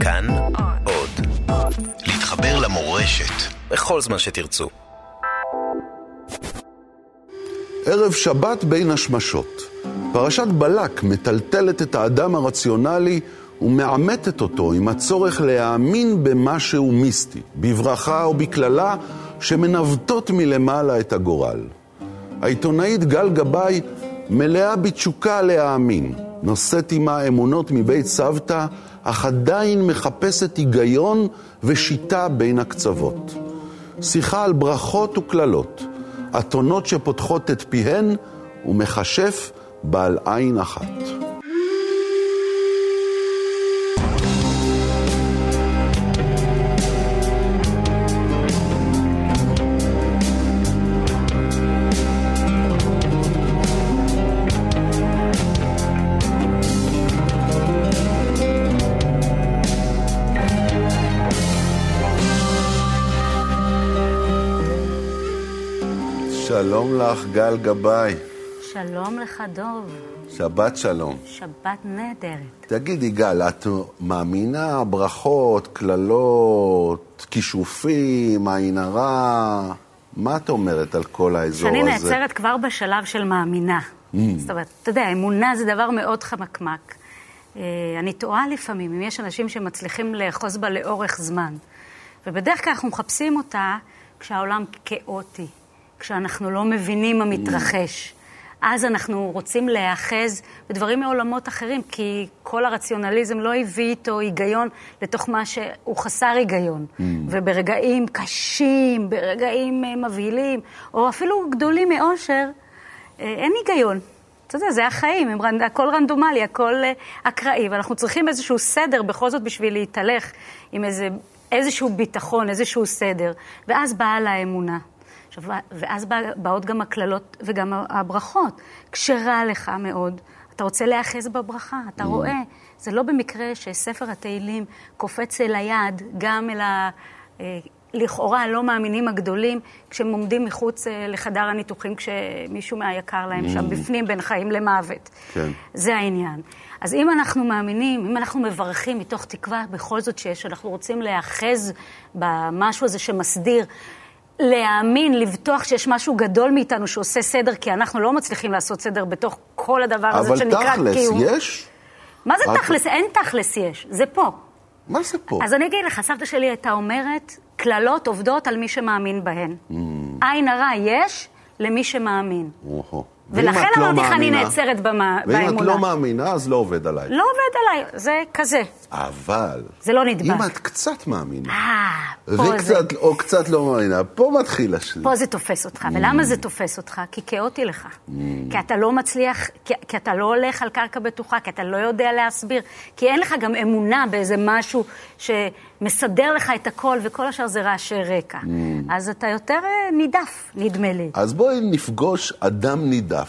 כאן עוד. להתחבר למורשת בכל זמן שתרצו. ערב שבת בין השמשות. פרשת בלק מטלטלת את האדם הרציונלי ומעמתת אותו עם הצורך להאמין במשהו מיסטי, בברכה או בקללה שמנווטות מלמעלה את הגורל. העיתונאית גל גבאי מלאה בתשוקה להאמין, נושאת עימה אמונות מבית סבתא, אך עדיין מחפשת היגיון ושיטה בין הקצוות. שיחה על ברכות וקללות, אתונות שפותחות את פיהן ומכשף בעל עין אחת. שלום לך, גל גבאי. שלום לך, דוב. שבת שלום. שבת נהדרת. תגידי, גל, את מאמינה ברכות, קללות, כישופים, עין הרע? מה את אומרת על כל האזור הזה? שאני נעצרת כבר בשלב של מאמינה. Mm. זאת אומרת, אתה יודע, אמונה זה דבר מאוד חמקמק. אה, אני טועה לפעמים, אם יש אנשים שמצליחים לאחוז בה לאורך זמן. ובדרך כלל אנחנו מחפשים אותה כשהעולם כאוטי, כשאנחנו לא מבינים מה מתרחש. אז אנחנו רוצים להיאחז בדברים מעולמות אחרים, כי כל הרציונליזם לא הביא איתו היגיון לתוך מה שהוא חסר היגיון. Mm. וברגעים קשים, ברגעים אה, מבהילים, או אפילו גדולים מאושר, אה, אין היגיון. אתה יודע, זה החיים, הכל רנדומלי, הכל אה, אקראי, ואנחנו צריכים איזשהו סדר בכל זאת בשביל להתהלך עם איזה, איזשהו ביטחון, איזשהו סדר. ואז באה לה האמונה. עכשיו, ואז באות גם הקללות וגם הברכות. כשרע לך מאוד, אתה רוצה להיאחז בברכה, אתה mm. רואה. זה לא במקרה שספר התהילים קופץ אל היד, גם אל ה... אה, לכאורה הלא מאמינים הגדולים, כשהם עומדים מחוץ אה, לחדר הניתוחים, כשמישהו מהיקר להם שם, mm. בפנים, בין חיים למוות. כן. זה העניין. אז אם אנחנו מאמינים, אם אנחנו מברכים מתוך תקווה בכל זאת שיש, אנחנו רוצים להיאחז במשהו הזה שמסדיר להאמין, לבטוח שיש משהו גדול מאיתנו שעושה סדר, כי אנחנו לא מצליחים לעשות סדר בתוך כל הדבר הזה שנקרא קיום. אבל תכלס, יש? מה זה את... תכלס? אין תכלס יש, זה פה. מה זה פה? אז אני אגיד לך, סבתא שלי הייתה אומרת, קללות עובדות על מי שמאמין בהן. Mm. עין הרע יש למי שמאמין. אוהו. ולכן לא אמרתי לך, אני נעצרת באמונה. ואם את לא מאמינה, אז לא עובד עליי. לא עובד עליי, זה כזה. אבל... זה לא נדבק. אם את קצת מאמינה, אה, פה וקצת, זה... או קצת לא מאמינה, פה מתחיל השני. פה זה תופס אותך. Mm. ולמה זה תופס אותך? כי כאוטי לך. Mm. כי אתה לא מצליח, כי, כי אתה לא הולך על קרקע בטוחה, כי אתה לא יודע להסביר, כי אין לך גם אמונה באיזה משהו שמסדר לך את הכל, וכל השאר זה רעשי רקע. Mm. אז אתה יותר אה, נידף, נדמה לי. אז בואי נפגוש אדם נידף.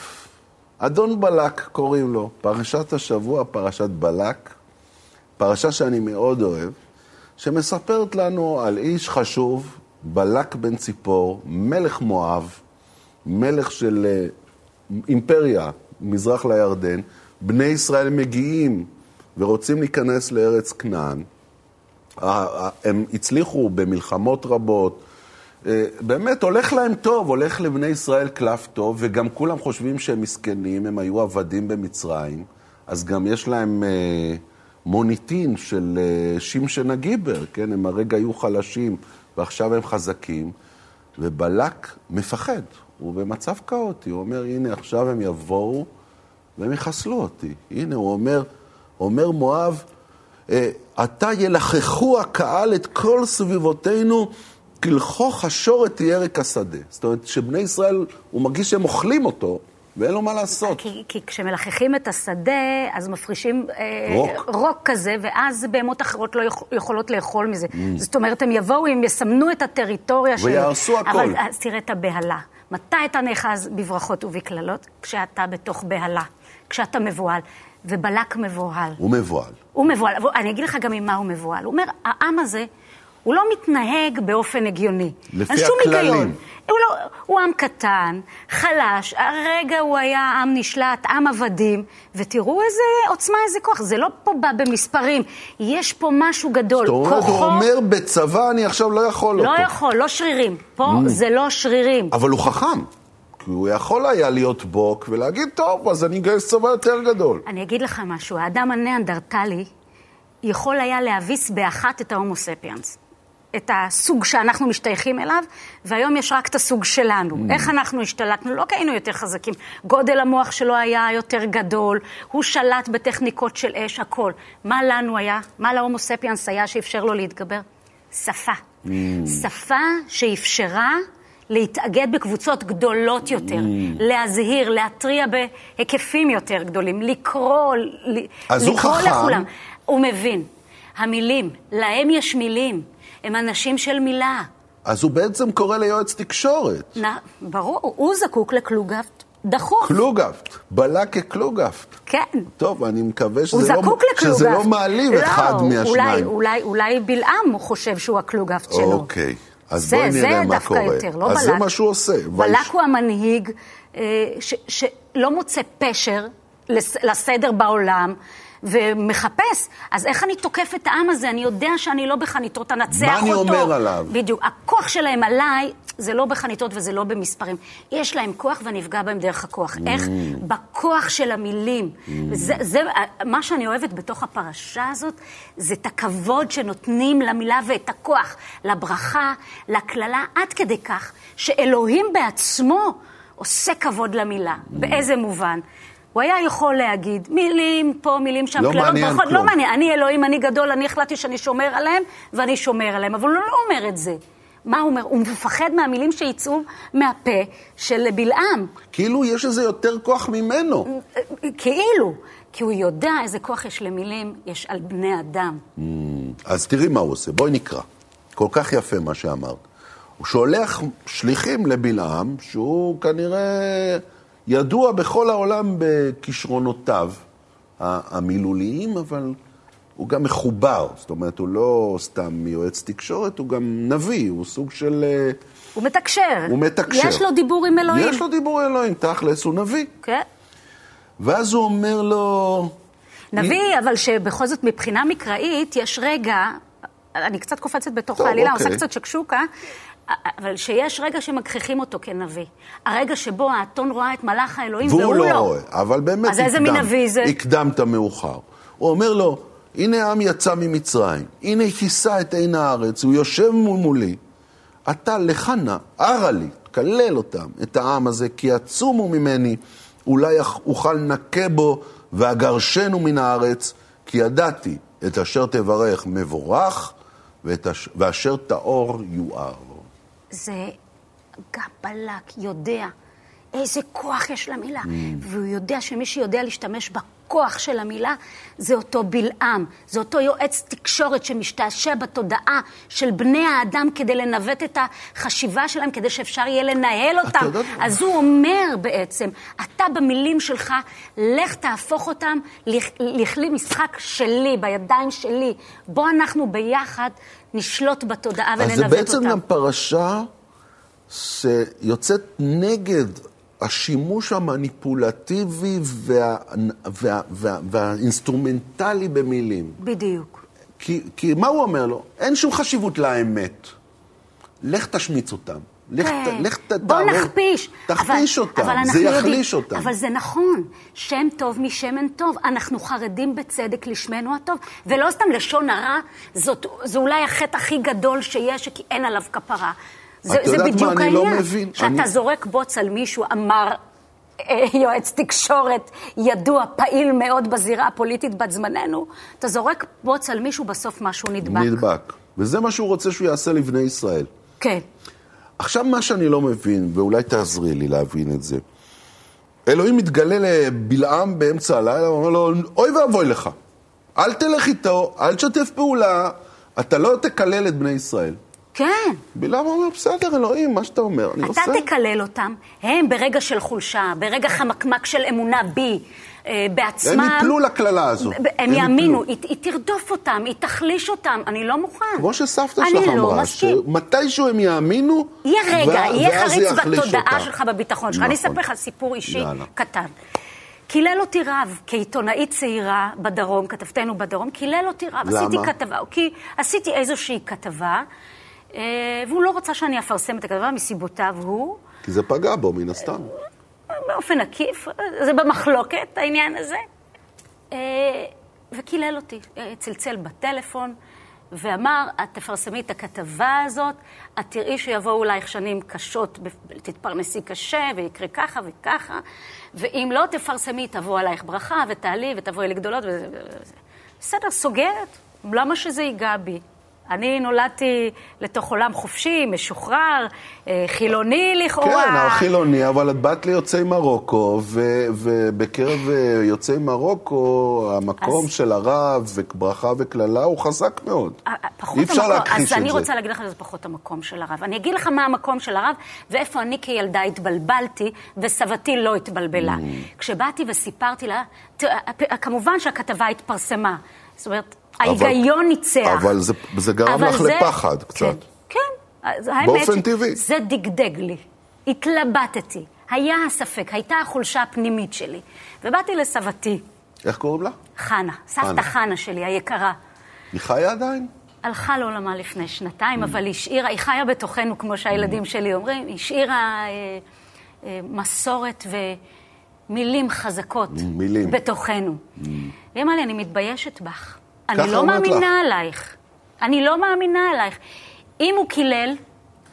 אדון בלק קוראים לו, פרשת השבוע, פרשת בלק, פרשה שאני מאוד אוהב, שמספרת לנו על איש חשוב, בלק בן ציפור, מלך מואב, מלך של אה, אימפריה, מזרח לירדן, בני ישראל מגיעים ורוצים להיכנס לארץ כנען. הם הצליחו במלחמות רבות, באמת הולך להם טוב, הולך לבני ישראל קלף טוב, וגם כולם חושבים שהם מסכנים, הם היו עבדים במצרים, אז גם יש להם אה, מוניטין של אה, שמשון הגיבר, כן? הם הרגע היו חלשים ועכשיו הם חזקים, ובלק מפחד, הוא במצב כאוטי, הוא אומר, הנה עכשיו הם יבואו והם יחסלו אותי. הנה, הוא אומר, אומר מואב, עתה ילחכו הקהל את כל סביבותינו כלכוך השור ירק השדה. זאת אומרת, שבני ישראל, הוא מרגיש שהם אוכלים אותו, ואין לו מה לעשות. כי, כי כשמלחכים את השדה, אז מפרישים אה, רוק. רוק כזה, ואז בהמות אחרות לא יכול, יכולות לאכול מזה. Mm. זאת אומרת, הם יבואו, הם יסמנו את הטריטוריה שלהם. ויהרסו הכל. אבל אז תראה את הבהלה. מתי אתה נאחז בברכות ובקללות? כשאתה בתוך בהלה, כשאתה מבוהל. ובלק מבוהל. הוא מבוהל. הוא מבוהל. אני אגיד לך גם עם מה הוא מבוהל. הוא אומר, העם הזה... הוא לא מתנהג באופן הגיוני. לפי אין שום הכללים. היגיון. הוא, לא, הוא עם קטן, חלש, הרגע הוא היה עם נשלט, עם עבדים, ותראו איזה עוצמה, איזה כוח. זה לא פה בא במספרים, יש פה משהו גדול. זאת אומרת, הוא אומר, בצבא אני עכשיו לא יכול לא אותו. יכול, לא שרירים. פה זה לא שרירים. אבל הוא חכם. כי הוא יכול היה להיות בוק ולהגיד, טוב, אז אני אגייס צבא יותר גדול. אני אגיד לך משהו, האדם הניאנדרטלי יכול היה להביס באחת את ההומו ספיאנס. את הסוג שאנחנו משתייכים אליו, והיום יש רק את הסוג שלנו. Mm. איך אנחנו השתלטנו? לא כי היינו יותר חזקים. גודל המוח שלו היה יותר גדול, הוא שלט בטכניקות של אש, הכל. מה לנו היה? מה להומו ספיאנס היה שאפשר לו להתגבר? שפה. Mm. שפה שאפשרה להתאגד בקבוצות גדולות יותר, mm. להזהיר, להתריע בהיקפים יותר גדולים, לקרוא, אז הוא לקרוא חכם. לכולם. הוא מבין. המילים, להם יש מילים, הם אנשים של מילה. אז הוא בעצם קורא ליועץ תקשורת. נ... ברור, הוא זקוק לקלוגפט דחוף. קלוגפט, בלק כקלוגפט. כן. טוב, אני מקווה שזה, לא. שזה לא מעליב אחד אולי, מהשניים. אולי, אולי בלעם הוא חושב שהוא הקלוגפט שלו. אוקיי, אז זה, בואי זה נראה מה דווקא קורה. יותר, לא אז בלק. זה מה שהוא עושה. בלק ויש- הוא המנהיג אה, ש, שלא מוצא פשר לס, לסדר בעולם. ומחפש, אז איך אני תוקף את העם הזה? אני יודע שאני לא בחניתות, אנצח מה אותו. אני אומר עליו? בדיוק. הכוח שלהם עליי, זה לא בחניתות וזה לא במספרים. יש להם כוח ואני אפגע בהם דרך הכוח. איך? בכוח של המילים. זה, זה, מה שאני אוהבת בתוך הפרשה הזאת, זה את הכבוד שנותנים למילה ואת הכוח, לברכה, לקללה, עד כדי כך שאלוהים בעצמו עושה כבוד למילה. באיזה מובן? הוא היה יכול להגיד, מילים פה, מילים שם, לא קללות, מעניין ברכות, כלום. לא מעניין. אני אלוהים, אני גדול, אני החלטתי שאני שומר עליהם, ואני שומר עליהם. אבל הוא לא אומר את זה. מה הוא אומר? הוא מפחד מהמילים שיצאו מהפה של בלעם. כאילו יש איזה יותר כוח ממנו. כאילו. כי הוא יודע איזה כוח יש למילים, יש על בני אדם. אז תראי מה הוא עושה, בואי נקרא. כל כך יפה מה שאמרת. הוא שולח שליחים לבלעם, שהוא כנראה ידוע בכל העולם בכישרונותיו המילוליים, אבל הוא גם מחובר. זאת אומרת, הוא לא סתם יועץ תקשורת, הוא גם נביא, הוא סוג של... אה, הוא מתקשר. הוא מתקשר. יש לו דיבור עם אלוהים. יש לו דיבור אלוהים, תכלס, הוא נביא. כן. ואז הוא אומר לו... נביא, אבל שבכל זאת מבחינה מקראית יש רגע, אני קצת קופצת בתוך טוב, העלילה, אוקיי. עושה קצת שקשוקה, אבל שיש רגע שמגחיכים אותו כנביא. הרגע שבו האתון רואה את מלאך האלוהים והוא, והוא לא רואה, אבל באמת אז איזה מין נביא זה? הקדמת מאוחר. הוא אומר לו, הנה העם יצא ממצרים, הנה כיסה את עין הארץ, הוא יושב מול מולי. אתה לך נא, ערה לי, כלל אותם, את העם הזה, כי עצומו ממני, אולי אוכל נקה בו ואגרשנו מן הארץ, כי ידעתי את אשר תברך מבורך, ואת אש... ואשר טהור יואר. זה גם בלק יודע איזה כוח יש למילה, Mm. והוא יודע שמי שיודע להשתמש בכוח של המילה זה אותו בלעם, זה אותו יועץ תקשורת שמשתעשע בתודעה של בני האדם כדי לנווט את החשיבה שלהם, כדי שאפשר יהיה לנהל אותם. יודעת- אז הוא אומר בעצם, אתה במילים שלך, לך תהפוך אותם לכ- לכלי משחק שלי, בידיים שלי. בוא אנחנו ביחד נשלוט בתודעה אז וננווט זה אותם. בעצם גם פרשה שיוצאת נגד השימוש המניפולטיבי וה, וה, וה, והאינסטרומנטלי במילים. בדיוק. כי, כי מה הוא אומר לו? אין שום חשיבות לאמת. לך תשמיץ אותם. לך, כן. לך ת, בוא נכפיש. תכפיש אבל- אותם, אבל זה יודעים- יחליש אותם. אבל זה נכון, שם טוב משמן טוב. אנחנו חרדים בצדק לשמנו הטוב, ולא סתם לשון הרע, זאת, זה אולי החטא הכי גדול שיש, כי אין עליו כפרה. זה, זה בדיוק לא העניין. מבין? שאתה אני- זורק בוץ על מישהו, אמר אה, יועץ תקשורת ידוע, פעיל מאוד בזירה הפוליטית בת זמננו, אתה זורק בוץ על מישהו, בסוף משהו נדבק. נדבק. וזה מה שהוא רוצה שהוא יעשה לבני ישראל. כן. עכשיו, מה שאני לא מבין, ואולי תעזרי לי להבין את זה, אלוהים מתגלה לבלעם באמצע הלילה, הוא אומר לו, אוי ואבוי לך, אל תלך איתו, אל תשתף פעולה, אתה לא תקלל את בני ישראל. כן. בלעם אומר, בסדר, אלוהים, מה שאתה אומר, אני אתה עושה. תקלל אותם, הם ברגע של חולשה, ברגע חמקמק של אמונה בי, אה, בעצמם... הם יפלו לקללה הזו. הם, יאמינו, היא, היא תרדוף אותם, היא תחליש אותם, אני לא מוכן. כמו שסבתא שלך לא אמרה, שמתישהו הם יאמינו, יהיה רגע, יהיה חריץ בתודעה שלך, בביטחון שלך. נכון. אני אספר לך סיפור אישי יאללה. קטן. קילל אותי רב, כעיתונאית צעירה בדרום, כתבתנו בדרום, קילל אותי רב. למה? עשיתי כתבה, כי עשיתי איזושהי כתבה, והוא לא רצה שאני אפרסם את הכתבה מסיבותיו הוא. כי זה פגע בו, מן הסתם. באופן עקיף, זה במחלוקת, העניין הזה. אה, וקילל אותי, אה, צלצל בטלפון. ואמר, את תפרסמי את הכתבה הזאת, את תראי שיבואו אלייך שנים קשות, תתפרנסי קשה, ויקרה ככה וככה, ואם לא תפרסמי, תבוא עלייך ברכה, ותעלי, ותבואי לגדולות, ו... בסדר, סוגרת, למה שזה ייגע בי? אני נולדתי לתוך עולם חופשי, משוחרר, אה, חילוני לכאורה. כן, חילוני, אבל את באת ליוצאי מרוקו, ו- ובקרב אה, יוצאי מרוקו, המקום אז... של הרב, וברכה וקללה, הוא חזק מאוד. אה, אי אפשר להכחיש את זה. אז אני רוצה להגיד לך שזה פחות המקום של הרב. אני אגיד לך מה המקום של הרב, ואיפה אני כילדה התבלבלתי, וסבתי לא התבלבלה. Mm. כשבאתי וסיפרתי לה, כמובן שהכתבה התפרסמה. זאת אומרת, ההיגיון ניצח. אבל זה, זה גרם לך זה, לפחד קצת. כן, כן. באופן טבעי. זה דגדג לי. התלבטתי. היה הספק, הייתה החולשה הפנימית שלי. ובאתי לסבתי. איך קוראים לה? חנה. סבתא חנה שלי, היקרה. היא חיה עדיין? הלכה לעולמה לפני שנתיים, mm. אבל היא השאירה, היא חיה בתוכנו, כמו שהילדים mm. שלי אומרים, היא השאירה אה, אה, מסורת ומילים חזקות. מילים. בתוכנו. Mm. והיא אמרה לי, אני מתביישת בך. אני לא מאמינה לך. עלייך. אני לא מאמינה עלייך. אם הוא קילל,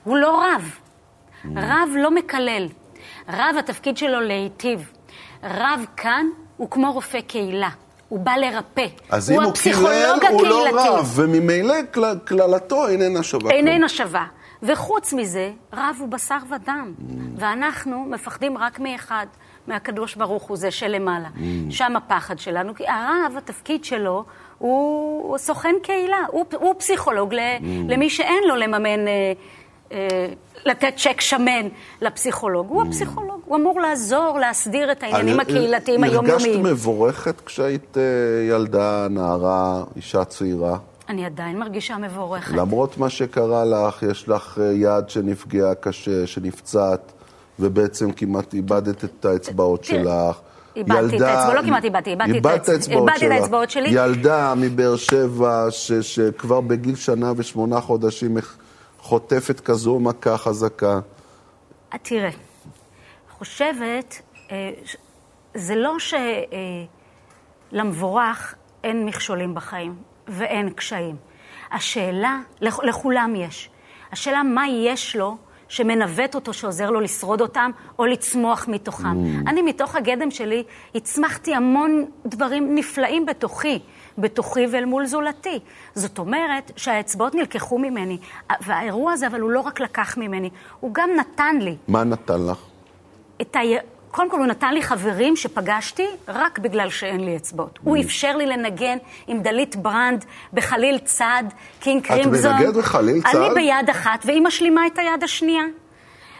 הוא לא רב. Mm. רב לא מקלל. רב, התפקיד שלו להיטיב. רב כאן הוא כמו רופא קהילה. הוא בא לרפא. אז אם הוא קילל, הוא לא רב, וממילא קללתו איננה שווה. איננה שווה. וחוץ מזה, רב הוא בשר ודם. Mm. ואנחנו מפחדים רק מאחד, מהקדוש ברוך הוא, זה שלמעלה. Mm. שם הפחד שלנו, כי הרב, התפקיד שלו הוא סוכן קהילה, הוא, הוא פסיכולוג mm. למי שאין לו לממן, אה, אה, לתת צ'ק שמן לפסיכולוג. הוא mm. הפסיכולוג, הוא אמור לעזור, להסדיר את העניינים הקהילתיים היומיומיים. הרגשת מבורכת כשהיית אה, ילדה, נערה, אישה צעירה? אני עדיין מרגישה מבורכת. למרות מה שקרה לך, יש לך אה, יד שנפגעה קשה, שנפצעת, ובעצם כמעט איבדת את האצבעות שלך. איבדתי את האצבעות, לא כמעט איבדתי, איבדתי את האצבעות שלי. ילדה מבאר שבע, שכבר בגיל שנה ושמונה חודשים חוטפת כזו מכה חזקה. תראה, חושבת, אה, זה לא שלמבורך אין מכשולים בחיים ואין קשיים. השאלה, לכולם יש. השאלה מה יש לו שמנווט אותו, שעוזר לו לשרוד אותם, או לצמוח מתוכם. Mm. אני, מתוך הגדם שלי, הצמחתי המון דברים נפלאים בתוכי, בתוכי ואל מול זולתי. זאת אומרת שהאצבעות נלקחו ממני, והאירוע הזה, אבל הוא לא רק לקח ממני, הוא גם נתן לי. מה נתן לך? את ה... קודם כל, הוא נתן לי חברים שפגשתי רק בגלל שאין לי אצבעות. הוא ממ. אפשר לי לנגן עם דלית ברנד בחליל צד, King Crimson. את מנגנת בחליל צד? אני ביד אחת, והיא משלימה את היד השנייה.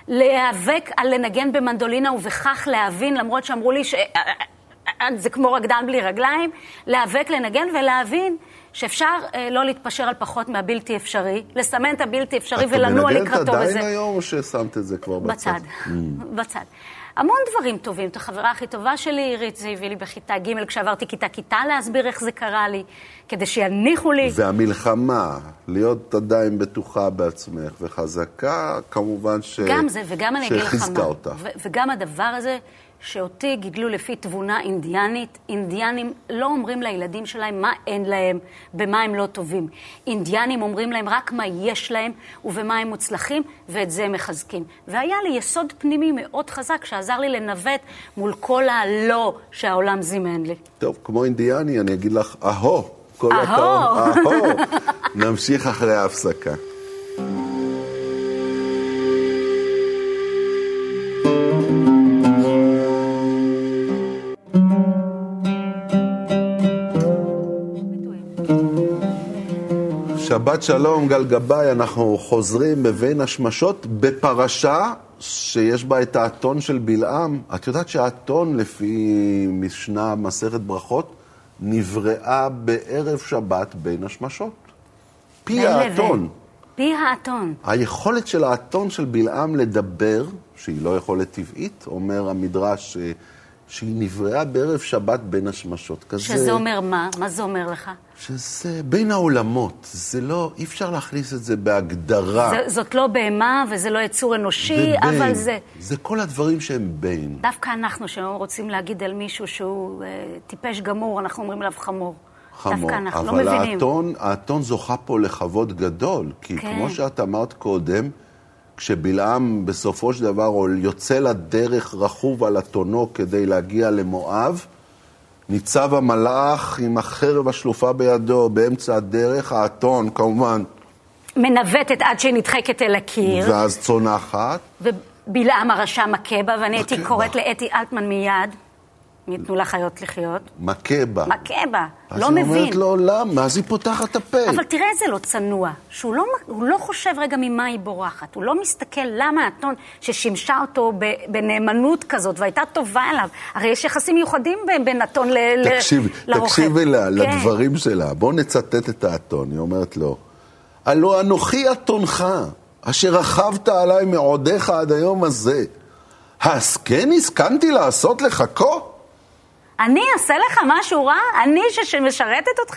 להיאבק על לנגן במנדולינה ובכך להבין, למרות שאמרו לי שזה כמו רקדן בלי רגליים, להיאבק, לנגן ולהבין שאפשר אה, לא להתפשר על פחות מהבלתי אפשרי, לסמן את הבלתי אפשרי ולנוע לקראתו בזה. את מנגנת עדיין היום או ששמת את זה כבר בצד? בצד, mm. בצד. המון דברים טובים. את החברה הכי טובה שלי, עירית, זה הביא לי בכיתה ג', כשעברתי כיתה-כיתה להסביר איך זה קרה לי, כדי שיניחו לי. והמלחמה, להיות עדיין בטוחה בעצמך וחזקה, כמובן ש... גם זה, וגם אני אגיד לך מה. אותך. וגם הדבר הזה... שאותי גידלו לפי תבונה אינדיאנית. אינדיאנים לא אומרים לילדים שלהם מה אין להם, במה הם לא טובים. אינדיאנים אומרים להם רק מה יש להם ובמה הם מוצלחים, ואת זה הם מחזקים. והיה לי יסוד פנימי מאוד חזק שעזר לי לנווט מול כל הלא שהעולם זימן לי. טוב, כמו אינדיאני, אני אגיד לך, אהו, כל הכבוד, אהו. נמשיך אחרי ההפסקה. שבת שלום, גל גבאי, אנחנו חוזרים בבין השמשות בפרשה שיש בה את האתון של בלעם. את יודעת שהאתון, לפי משנה מסכת ברכות, נבראה בערב שבת בין השמשות. פי האתון. פי האתון. היכולת של האתון של בלעם לדבר, שהיא לא יכולת טבעית, אומר המדרש, שהיא נבראה בערב שבת בין השמשות. כזה... שזה אומר מה? מה זה אומר לך? שזה בין העולמות. זה לא, אי אפשר להכניס את זה בהגדרה. זה, זאת לא בהמה וזה לא יצור אנושי, ובין, אבל זה... זה כל הדברים שהם בין. דווקא אנחנו, שרוצים להגיד על מישהו שהוא אה, טיפש גמור, אנחנו אומרים עליו חמור. חמור. דווקא אנחנו לא מבינים. אבל האתון זוכה פה לכבוד גדול, כי כן. כמו שאת אמרת קודם, כשבלעם בסופו של דבר יוצא לדרך רכוב על אתונו כדי להגיע למואב, ניצב המלאך עם החרב השלופה בידו באמצע הדרך, האתון כמובן. מנווטת עד שהיא נדחקת אל הקיר. ואז צונחת. ובלעם הרשע מכה בה, ואני הייתי קוראת לאתי אלטמן מיד. ייתנו לחיות לחיות. מכה בה. מכה בה, לא מבין. אז היא אומרת לו, למה? אז היא פותחת את הפה. אבל תראה איזה לא צנוע, שהוא לא, לא חושב רגע ממה היא בורחת. הוא לא מסתכל למה האתון ששימשה אותו בנאמנות כזאת והייתה טובה אליו. הרי יש יחסים מיוחדים בין אתון תקשיב, לרוכב. תקשיבי לה, כן. לדברים שלה. בואו נצטט את האתון. היא אומרת לו, הלא אנוכי אתונך, אשר רכבת עליי מעודיך עד היום הזה. הסכן הסכמתי לעשות לך כה? אני אעשה לך משהו רע? אני שמשרתת אותך?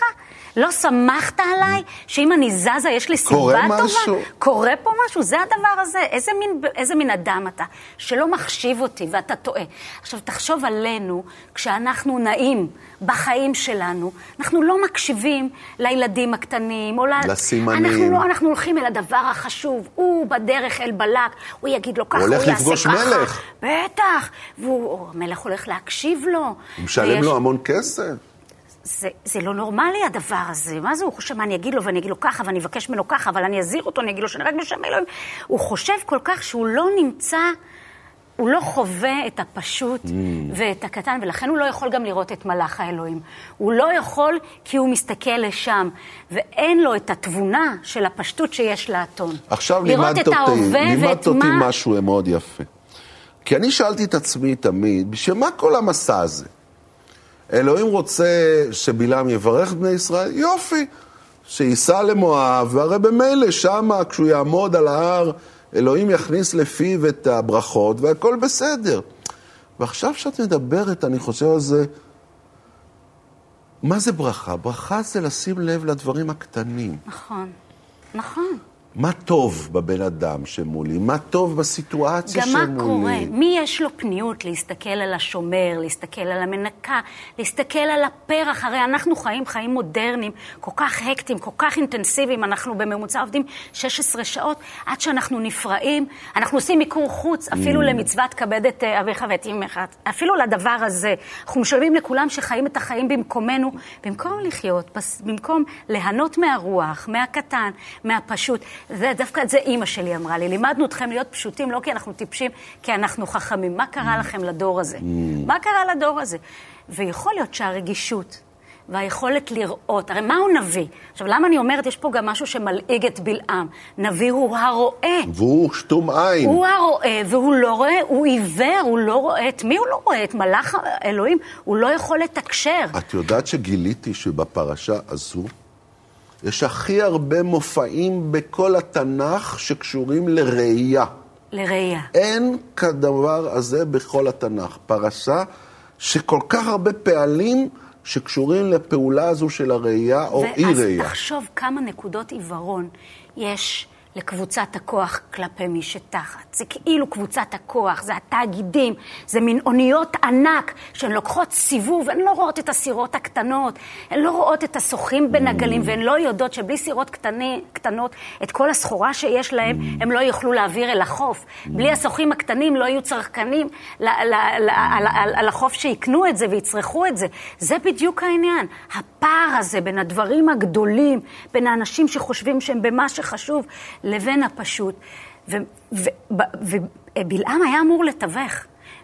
לא סמכת עליי שאם אני זזה יש לי סיבה טובה? קורה משהו. קורה פה משהו? זה הדבר הזה. איזה מין, איזה מין אדם אתה, שלא מחשיב אותי ואתה טועה. עכשיו, תחשוב עלינו, כשאנחנו נעים בחיים שלנו, אנחנו לא מקשיבים לילדים הקטנים, או לסימנים. אנחנו לא, אנחנו הולכים אל הדבר החשוב. הוא בדרך אל בלק, הוא יגיד לו ככה, הוא יעשה ככה. הוא הולך לפגוש מלך. בטח. והמלך הולך להקשיב לו. הוא משלם ויש... לו המון כסף. זה, זה לא נורמלי הדבר הזה. מה זה? הוא חושב מה אני אגיד לו ואני אגיד לו ככה ואני אבקש ממנו ככה, אבל אני אזהיר אותו, אני אגיד לו שאני רק בשם אלוהים. הוא חושב כל כך שהוא לא נמצא, הוא לא חווה את הפשוט mm. ואת הקטן, ולכן הוא לא יכול גם לראות את מלאך האלוהים. הוא לא יכול כי הוא מסתכל לשם, ואין לו את התבונה של הפשטות שיש לאתון. עכשיו לימדת אותי, לימדת אותי מה... משהו מאוד יפה. כי אני שאלתי את עצמי תמיד, בשביל מה כל המסע הזה? אלוהים רוצה שבלעם יברך בני ישראל, יופי, שייסע למואב, והרי במילא שמה, כשהוא יעמוד על ההר, אלוהים יכניס לפיו את הברכות, והכל בסדר. ועכשיו כשאת מדברת, אני חושב על זה, מה זה ברכה? ברכה זה לשים לב לדברים הקטנים. נכון, נכון. מה טוב בבן אדם שמולי? מה טוב בסיטואציה שמולי? גם מה קורה? מי יש לו פניות להסתכל על השומר, להסתכל על המנקה, להסתכל על הפרח? הרי אנחנו חיים חיים מודרניים, כל כך הקטיים, כל כך אינטנסיביים, אנחנו בממוצע עובדים 16 שעות עד שאנחנו נפרעים. אנחנו עושים מיקור חוץ, אפילו mm. למצוות כבד את אה, אביך ואת אמך, אפילו לדבר הזה. אנחנו משלמים לכולם שחיים את החיים במקומנו, במקום לחיות, במקום ליהנות מהרוח, מהקטן, מהפשוט. זה, דווקא את זה אימא שלי אמרה לי. לימדנו אתכם להיות פשוטים, לא כי אנחנו טיפשים, כי אנחנו חכמים. מה קרה לכם לדור הזה? Mm. מה קרה לדור הזה? ויכול להיות שהרגישות והיכולת לראות, הרי מהו נביא? עכשיו, למה אני אומרת, יש פה גם משהו שמלעיג את בלעם. נביא הוא הרואה. והוא שתום עין. הוא הרואה, והוא לא רואה, הוא עיוור, הוא לא רואה. את מי הוא לא רואה? את מלאך אלוהים? הוא לא יכול לתקשר. את יודעת שגיליתי שבפרשה הזו, יש הכי הרבה מופעים בכל התנ"ך שקשורים לראייה. לראייה. אין כדבר הזה בכל התנ"ך. פרשה שכל כך הרבה פעלים שקשורים לפעולה הזו של הראייה או אי-ראייה. ואז תחשוב כמה נקודות עיוורון יש לקבוצת הכוח כלפי מי שתחת. זה כאילו קבוצת הכוח, זה התאגידים, זה מין אוניות ענק שהן לוקחות סיבוב, הן לא רואות את הסירות הקטנות, הן לא רואות את השוחים בין הגלים, והן לא יודעות שבלי סירות קטני, קטנות, את כל הסחורה שיש להן, הם לא יוכלו להעביר אל החוף. בלי השוחים הקטנים לא יהיו צרכנים על החוף שיקנו את זה ויצרכו את זה. זה בדיוק העניין. הפער הזה בין הדברים הגדולים, בין האנשים שחושבים שהם במה שחשוב, לבין הפשוט. ובלעם היה אמור לתווך,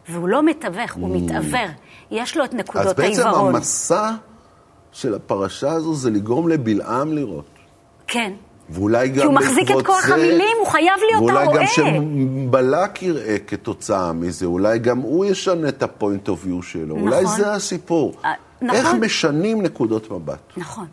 והוא לא מתווך, הוא mm. מתעוור. יש לו את נקודות העיוורון. אז בעצם המסע של הפרשה הזו זה לגרום לבלעם לראות. כן. ואולי גם כי הוא מחזיק את כוח זה, המילים, הוא חייב להיות הרועה. ואולי גם שבלק יראה כתוצאה מזה, אולי גם הוא ישנה את ה-point of view שלו. נכון. אולי זה הסיפור. אה, נכון. איך משנים נקודות מבט. נכון.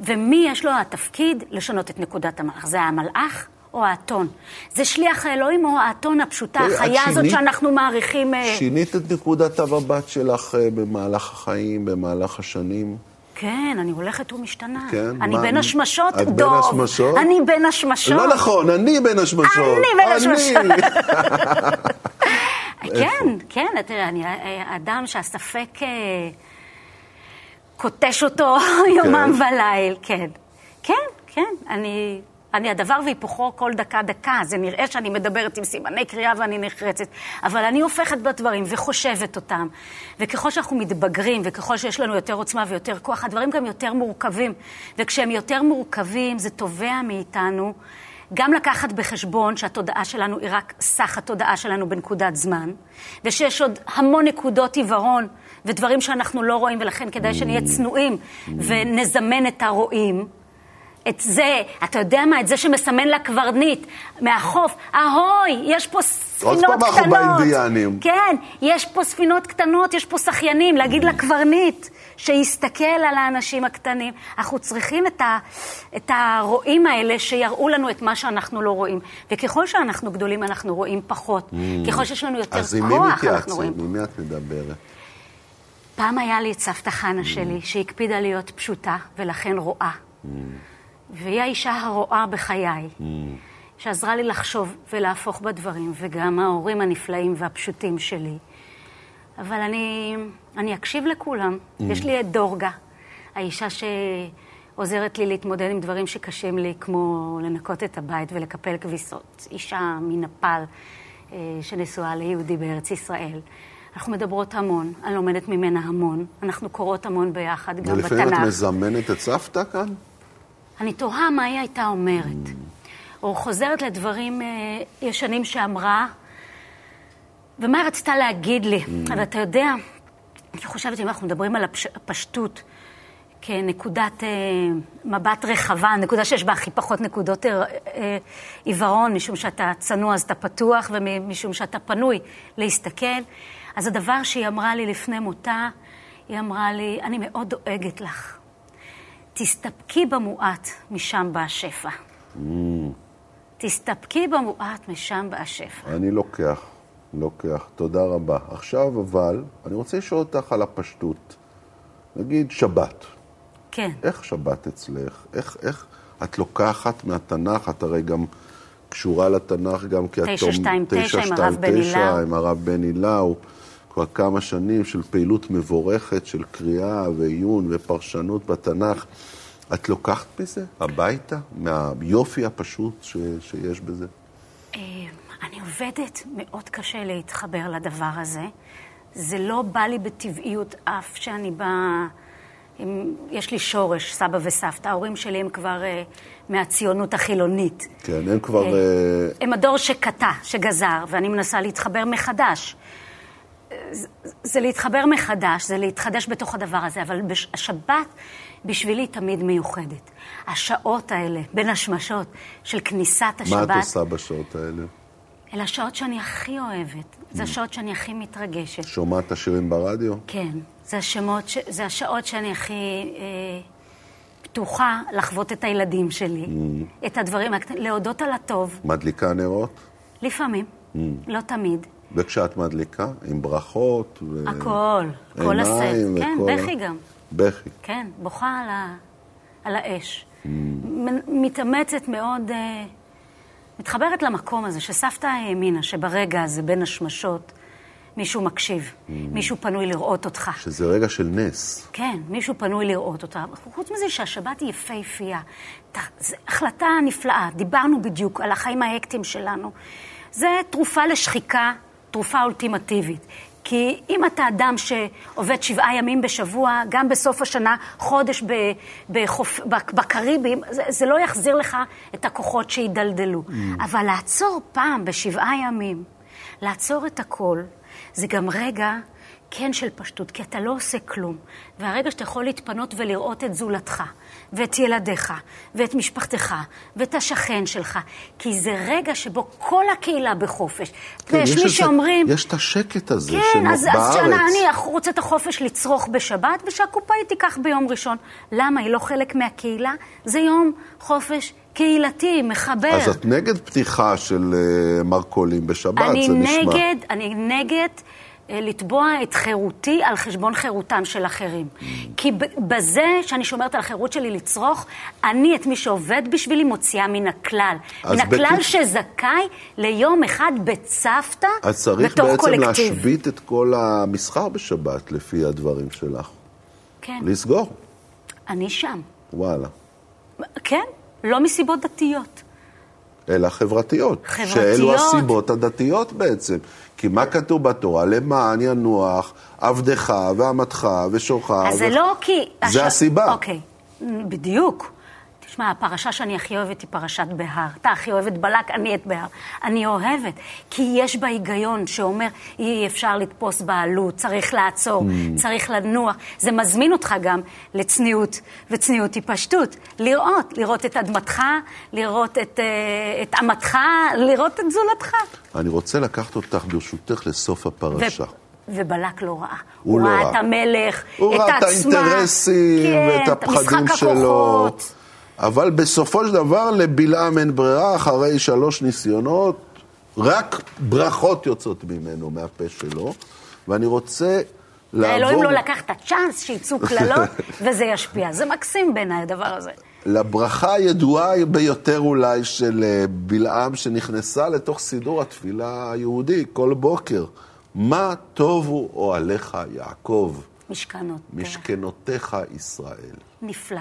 ומי יש לו התפקיד לשנות את נקודת המלאך? זה המלאך או האתון? זה שליח האלוהים או האתון הפשוטה, את החיה הזאת שינית- שאנחנו מעריכים... אה, שינית את נקודת המבט שלך אה, במהלך החיים, במהלך השנים. כן, אני הולכת ומשתנה. כן, אני מה- בין השמשות, את בין דוב. השמשות? אני בין השמשות. לא נכון, אני בין השמשות. אני בין השמשות. כן, כן, תראה, אני אה, אדם שהספק קוטש אותו יומם וליל, כן. כן, כן, אני... אני הדבר והיפוכו כל דקה-דקה, זה נראה שאני מדברת עם סימני קריאה ואני נחרצת, אבל אני הופכת בדברים וחושבת אותם. וככל שאנחנו מתבגרים וככל שיש לנו יותר עוצמה ויותר כוח, הדברים גם יותר מורכבים. וכשהם יותר מורכבים, זה תובע מאיתנו גם לקחת בחשבון שהתודעה שלנו היא רק סך התודעה שלנו בנקודת זמן, ושיש עוד המון נקודות עיוורון ודברים שאנחנו לא רואים, ולכן כדאי שנהיה צנועים ונזמן את הרואים. את זה, אתה יודע מה? את זה שמסמן לקברניט מהחוף, אהוי, יש פה ספינות פעם קטנות. אנחנו באינדיאנים. כן, יש פה ספינות קטנות, יש פה שחיינים, להגיד לקברניט שיסתכל על האנשים הקטנים. אנחנו צריכים את, ה, את הרואים האלה שיראו לנו את מה שאנחנו לא רואים. וככל שאנחנו גדולים, אנחנו רואים פחות. ככל שיש לנו יותר Mm. אז עם מי כוח, אנחנו מתייעצים? רואים. עם מי את מדברת? פעם היה לי את סבתא חנה שלי, שהקפידה להיות פשוטה ולכן רואה. והיא האישה הרואה בחיי, שעזרה לי לחשוב ולהפוך בדברים, וגם ההורים הנפלאים והפשוטים שלי. אבל אני, אני אקשיב לכולם. יש לי את דורגה, האישה שעוזרת לי להתמודד עם דברים שקשים לי, כמו לנקות את הבית ולקפל כביסות. אישה מנפאל אה, שנשואה ליהודי בארץ ישראל. אנחנו מדברות המון, אני לומדת ממנה המון, אנחנו קוראות המון ביחד, גם ולפעמים את בתנ"ך. מזמנת את סבתא כאן? אני תוהה מה היא הייתה אומרת. או חוזרת לדברים אה, ישנים שאמרה, ומה היא רצתה להגיד לי. אבל אתה יודע, אני חושבת שאם אנחנו מדברים על הפש- הפשטות כנקודת אה, מבט רחבה, נקודה שיש בה הכי פחות נקודות אה, אה, עיוורון, משום שאתה צנוע אז אתה פתוח, ומשום שאתה פנוי להסתכל. אז הדבר שהיא אמרה לי לפני מותה, היא אמרה לי, אני מאוד דואגת לך. תסתפקי במועט, משם בא השפע. תסתפקי במועט, משם בא השפע. אני לוקח, לוקח. תודה רבה. עכשיו אבל, אני רוצה לשאול אותך על הפשטות. נגיד שבת. כן. איך שבת אצלך? איך, איך את לוקחת מהתנ"ך? את הרי גם קשורה לתנ"ך גם כי את... 929 עם הרב בן 929 הילאו. עם הרב בן הילאו. כבר כמה שנים של פעילות מבורכת של קריאה ועיון ופרשנות בתנ"ך. את לוקחת מזה הביתה? מהיופי הפשוט ש, שיש בזה? אני עובדת מאוד קשה להתחבר לדבר הזה. זה לא בא לי בטבעיות אף שאני באה... עם, יש לי שורש, סבא וסבתא. ההורים שלי הם כבר uh, מהציונות החילונית. כן, הם כבר... אה, אה, הם הדור שקטע, שגזר, ואני מנסה להתחבר מחדש. זה, זה להתחבר מחדש, זה להתחדש בתוך הדבר הזה, אבל בש, השבת בשבילי תמיד מיוחדת. השעות האלה, בין השמשות של כניסת מה השבת, את עושה בשעות האלה? אלה השעות שאני הכי אוהבת. זה השעות שאני הכי מתרגשת. שומעת את השירים ברדיו? כן, זה, השמות, ש- זה השעות שאני הכי אה, פתוחה לחוות את הילדים שלי, את הדברים הקטנים, להודות על הטוב, מדליקה נרות? לפעמים, לא תמיד. וכשאת מדליקה, עם ברכות ו... הכל, כל הסט. כן, וכל בכי גם. בכי. כן, בוכה על, ה... על האש. מ- מתאמצת מאוד, אה, מתחברת למקום הזה, שסבתא האמינה שברגע הזה, בין השמשות, מישהו מקשיב, מישהו פנוי לראות אותך. שזה רגע של נס. כן, מישהו פנוי לראות אותה. חוץ מזה שהשבת היא יפהפייה. זו החלטה נפלאה. דיברנו בדיוק על החיים ההקטיים שלנו. זה תרופה לשחיקה, תרופה אולטימטיבית. כי אם אתה אדם שעובד שבעה ימים בשבוע, גם בסוף השנה, חודש ב, בחוף, ב- בקריבים, זה, זה לא יחזיר לך את הכוחות שידלדלו. אבל לעצור פעם בשבעה ימים, לעצור את הכל, זה גם רגע כן של פשטות, כי אתה לא עושה כלום. והרגע שאתה יכול להתפנות ולראות את זולתך, ואת ילדיך, ואת משפחתך, ואת השכן שלך, כי זה רגע שבו כל הקהילה בחופש. כן, ויש מי שאומרים... יש את השקט הזה כן, כן, אז. אז שאני רוצה את החופש לצרוך בשבת, ושהקופאית תיקח ביום ראשון. למה? היא לא חלק מהקהילה? זה יום חופש קהילתי, מחבר. אז את נגד פתיחה של uh, מרכולים בשבת, אני זה נשמע. נגד, אני נגד לתבוע את חירותי על חשבון חירותם של אחרים. כי בזה שאני שומרת על החירות שלי לצרוך, אני את מי שעובד בשבילי מוציאה מן הכלל. מן הכלל בקיצ- שזכאי ליום אחד בצוותא, אז צריך בתוך בעצם קולקטיב. להשבית את כל המסחר בשבת, לפי הדברים שלך. כן, לסגור, אני שם. וואלה. כן, לא מסיבות דתיות. אלא חברתיות. חברתיות. שאלו הסיבות הדתיות בעצם. כי מה כתוב בתורה? למען ינוח עבדך ואמתך ושורך. אז זה ו- לא כי... זה הש- הסיבה. אוקיי, בדיוק. תשמע, הפרשה שאני הכי אוהבת היא פרשת בהר. אתה הכי אוהבת בלק, אני את בהר. אני אוהבת, כי יש בה היגיון שאומר, אי אפשר לתפוס בעלות, צריך לעצור, Mm. צריך לנוח. זה מזמין אותך גם לצניעות, וצניעות היא פשטות. לראות, לראות את אדמתך, לראות את, אה, את אמתך, לראות את זולתך. אני רוצה לקחת אותך, ברשותך, לסוף הפרשה. ו- ובלק לא ראה. הוא לא ראה ראה. את המלך, הוא את ראה את העצמה. האינטרסים כן, ואת הפחדים משחק שלו. אבל בסופו של דבר לבלעם אין ברירה, אחרי שלוש ניסיונות, רק ברכות יוצאות ממנו, מהפה שלו. ואני רוצה לעבור... האלוהים לא לקח את הצ'אנס שיצאו קללות, וזה ישפיע. זה מקסים בעיניי, הדבר הזה. לברכה הידועה ביותר אולי של אה, בלעם, שנכנסה לתוך סידור התפילה היהודי כל בוקר. מה טובו אוהליך יעקב, משכנות. משכנותיך ישראל. נפלא,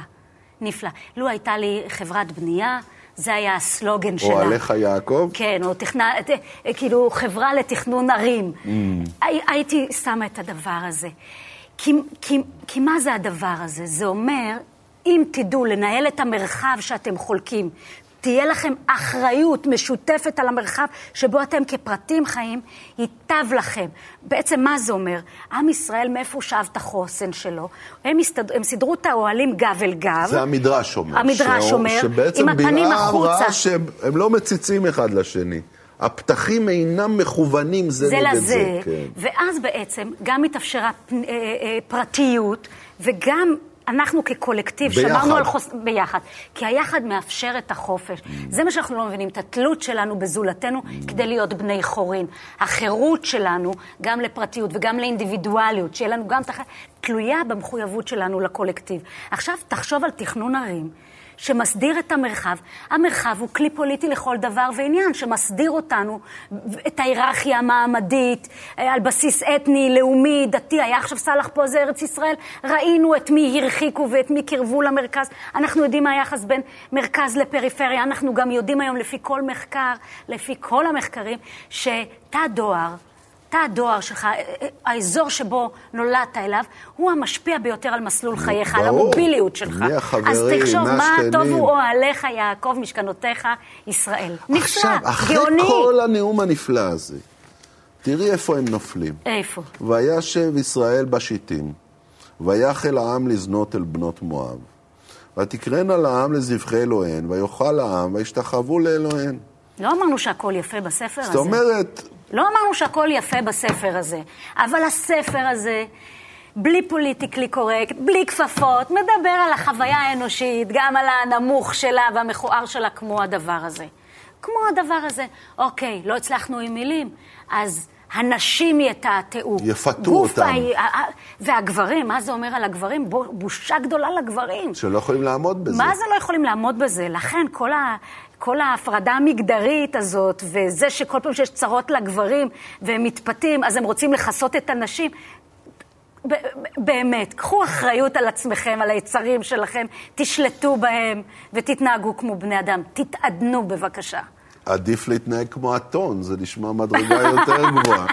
נפלא. לו הייתה לי חברת בנייה, זה היה הסלוגן שלה. אוהליך יעקב? כן, או תכנ... ת- כאילו חברה לתכנון ערים. Mm. הי- הייתי שמה את הדבר הזה. כי, כי, כי מה זה הדבר הזה? זה אומר, אם תדעו לנהל את המרחב שאתם חולקים, תהיה לכם אחריות משותפת על המרחב שבו אתם כפרטים חיים, ייטב לכם. בעצם מה זה אומר? עם ישראל, מאיפה הוא שאב את החוסן שלו? הם, הסתד... הם סידרו את האוהלים גב אל גב. זה המדרש אומר. המדרש שהוא- אומר, שבעצם עם הפנים החוצה. ראה שהם הם לא מציצים אחד לשני. הפתחים אינם מכוונים זה, זה נגד לזה, זה. כן. ואז בעצם גם התאפשרה פ- אה, אה, פרטיות, וגם אנחנו כקולקטיב ביחד. שמרנו על חוס... ביחד. כי היחד מאפשר את החופש. זה מה שאנחנו לא מבינים, את התלות שלנו בזולתנו כדי להיות בני חורין. החירות שלנו, גם לפרטיות וגם לאינדיבידואליות, שיהיה לנו גם את הח... תלויה במחויבות שלנו לקולקטיב. עכשיו, תחשוב על תכנון ערים. שמסדיר את המרחב. המרחב הוא כלי פוליטי לכל דבר ועניין, שמסדיר אותנו, את ההיררכיה המעמדית, אה, על בסיס אתני, לאומי, דתי. היה עכשיו סאלח פה, זה ארץ ישראל. ראינו את מי הרחיקו ואת מי קירבו למרכז. אנחנו יודעים מה היחס בין מרכז לפריפריה. אנחנו גם יודעים היום, לפי כל מחקר, לפי כל המחקרים, שתא דואר, תא הדואר שלך, אה, האזור שבו נולדת אליו, הוא המשפיע ביותר על מסלול חייך, על ברור. המוביליות שלך. מי החברים, אז תחשוב, מה השכנים. טובו אוהליך יעקב, משכנותיך ישראל. נפלא, עכשיו, אחרי גאוני. כל הנאום הנפלא הזה, תראי איפה הם נופלים. איפה? וישב ישראל בשיטים, ויחל העם לזנות אל בנות מואב. ותקראנה לעם לזבחי אלוהיהן, ויאכל העם, וישתחוו לאלוהיהן. לא אמרנו שהכל יפה בספר הזה. זאת אומרת, לא אמרנו שהכל יפה בספר הזה, אבל הספר הזה, בלי פוליטיקלי קורקט, בלי כפפות, מדבר על החוויה האנושית, גם על הנמוך שלה והמכוער שלה, כמו הדבר הזה. כמו הדבר הזה. אוקיי, לא הצלחנו עם מילים, אז הנשים יתעתעו. יפתו אותם. ה- והגברים, מה זה אומר על הגברים? בו- בושה גדולה לגברים. שלא יכולים לעמוד בזה. מה זה לא יכולים לעמוד בזה? לכן כל, ה, כל ההפרדה המגדרית הזאת, וזה שכל פעם שיש צרות לגברים והם מתפתים, אז הם רוצים לכסות את הנשים. באמת, קחו אחריות על עצמכם, על היצרים שלכם, תשלטו בהם ותתנהגו כמו בני אדם. תתעדנו בבקשה. עדיף להתנהג כמו אתון, זה נשמע מדרגה יותר גבוהה.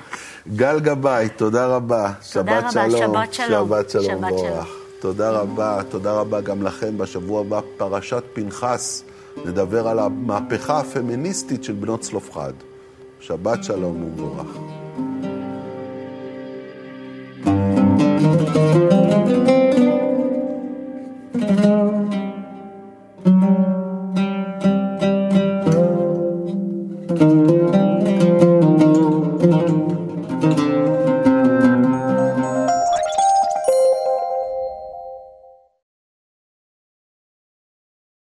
גל גבאי, תודה רבה. תודה שבת רבה, שלום. שבת שלום. שבת שלום שבת. שלום. תודה רבה, תודה רבה גם לכם. בשבוע הבא, פרשת פנחס, נדבר על המהפכה הפמיניסטית של בנות צלופחד. שבת שלום ומבורך. thank you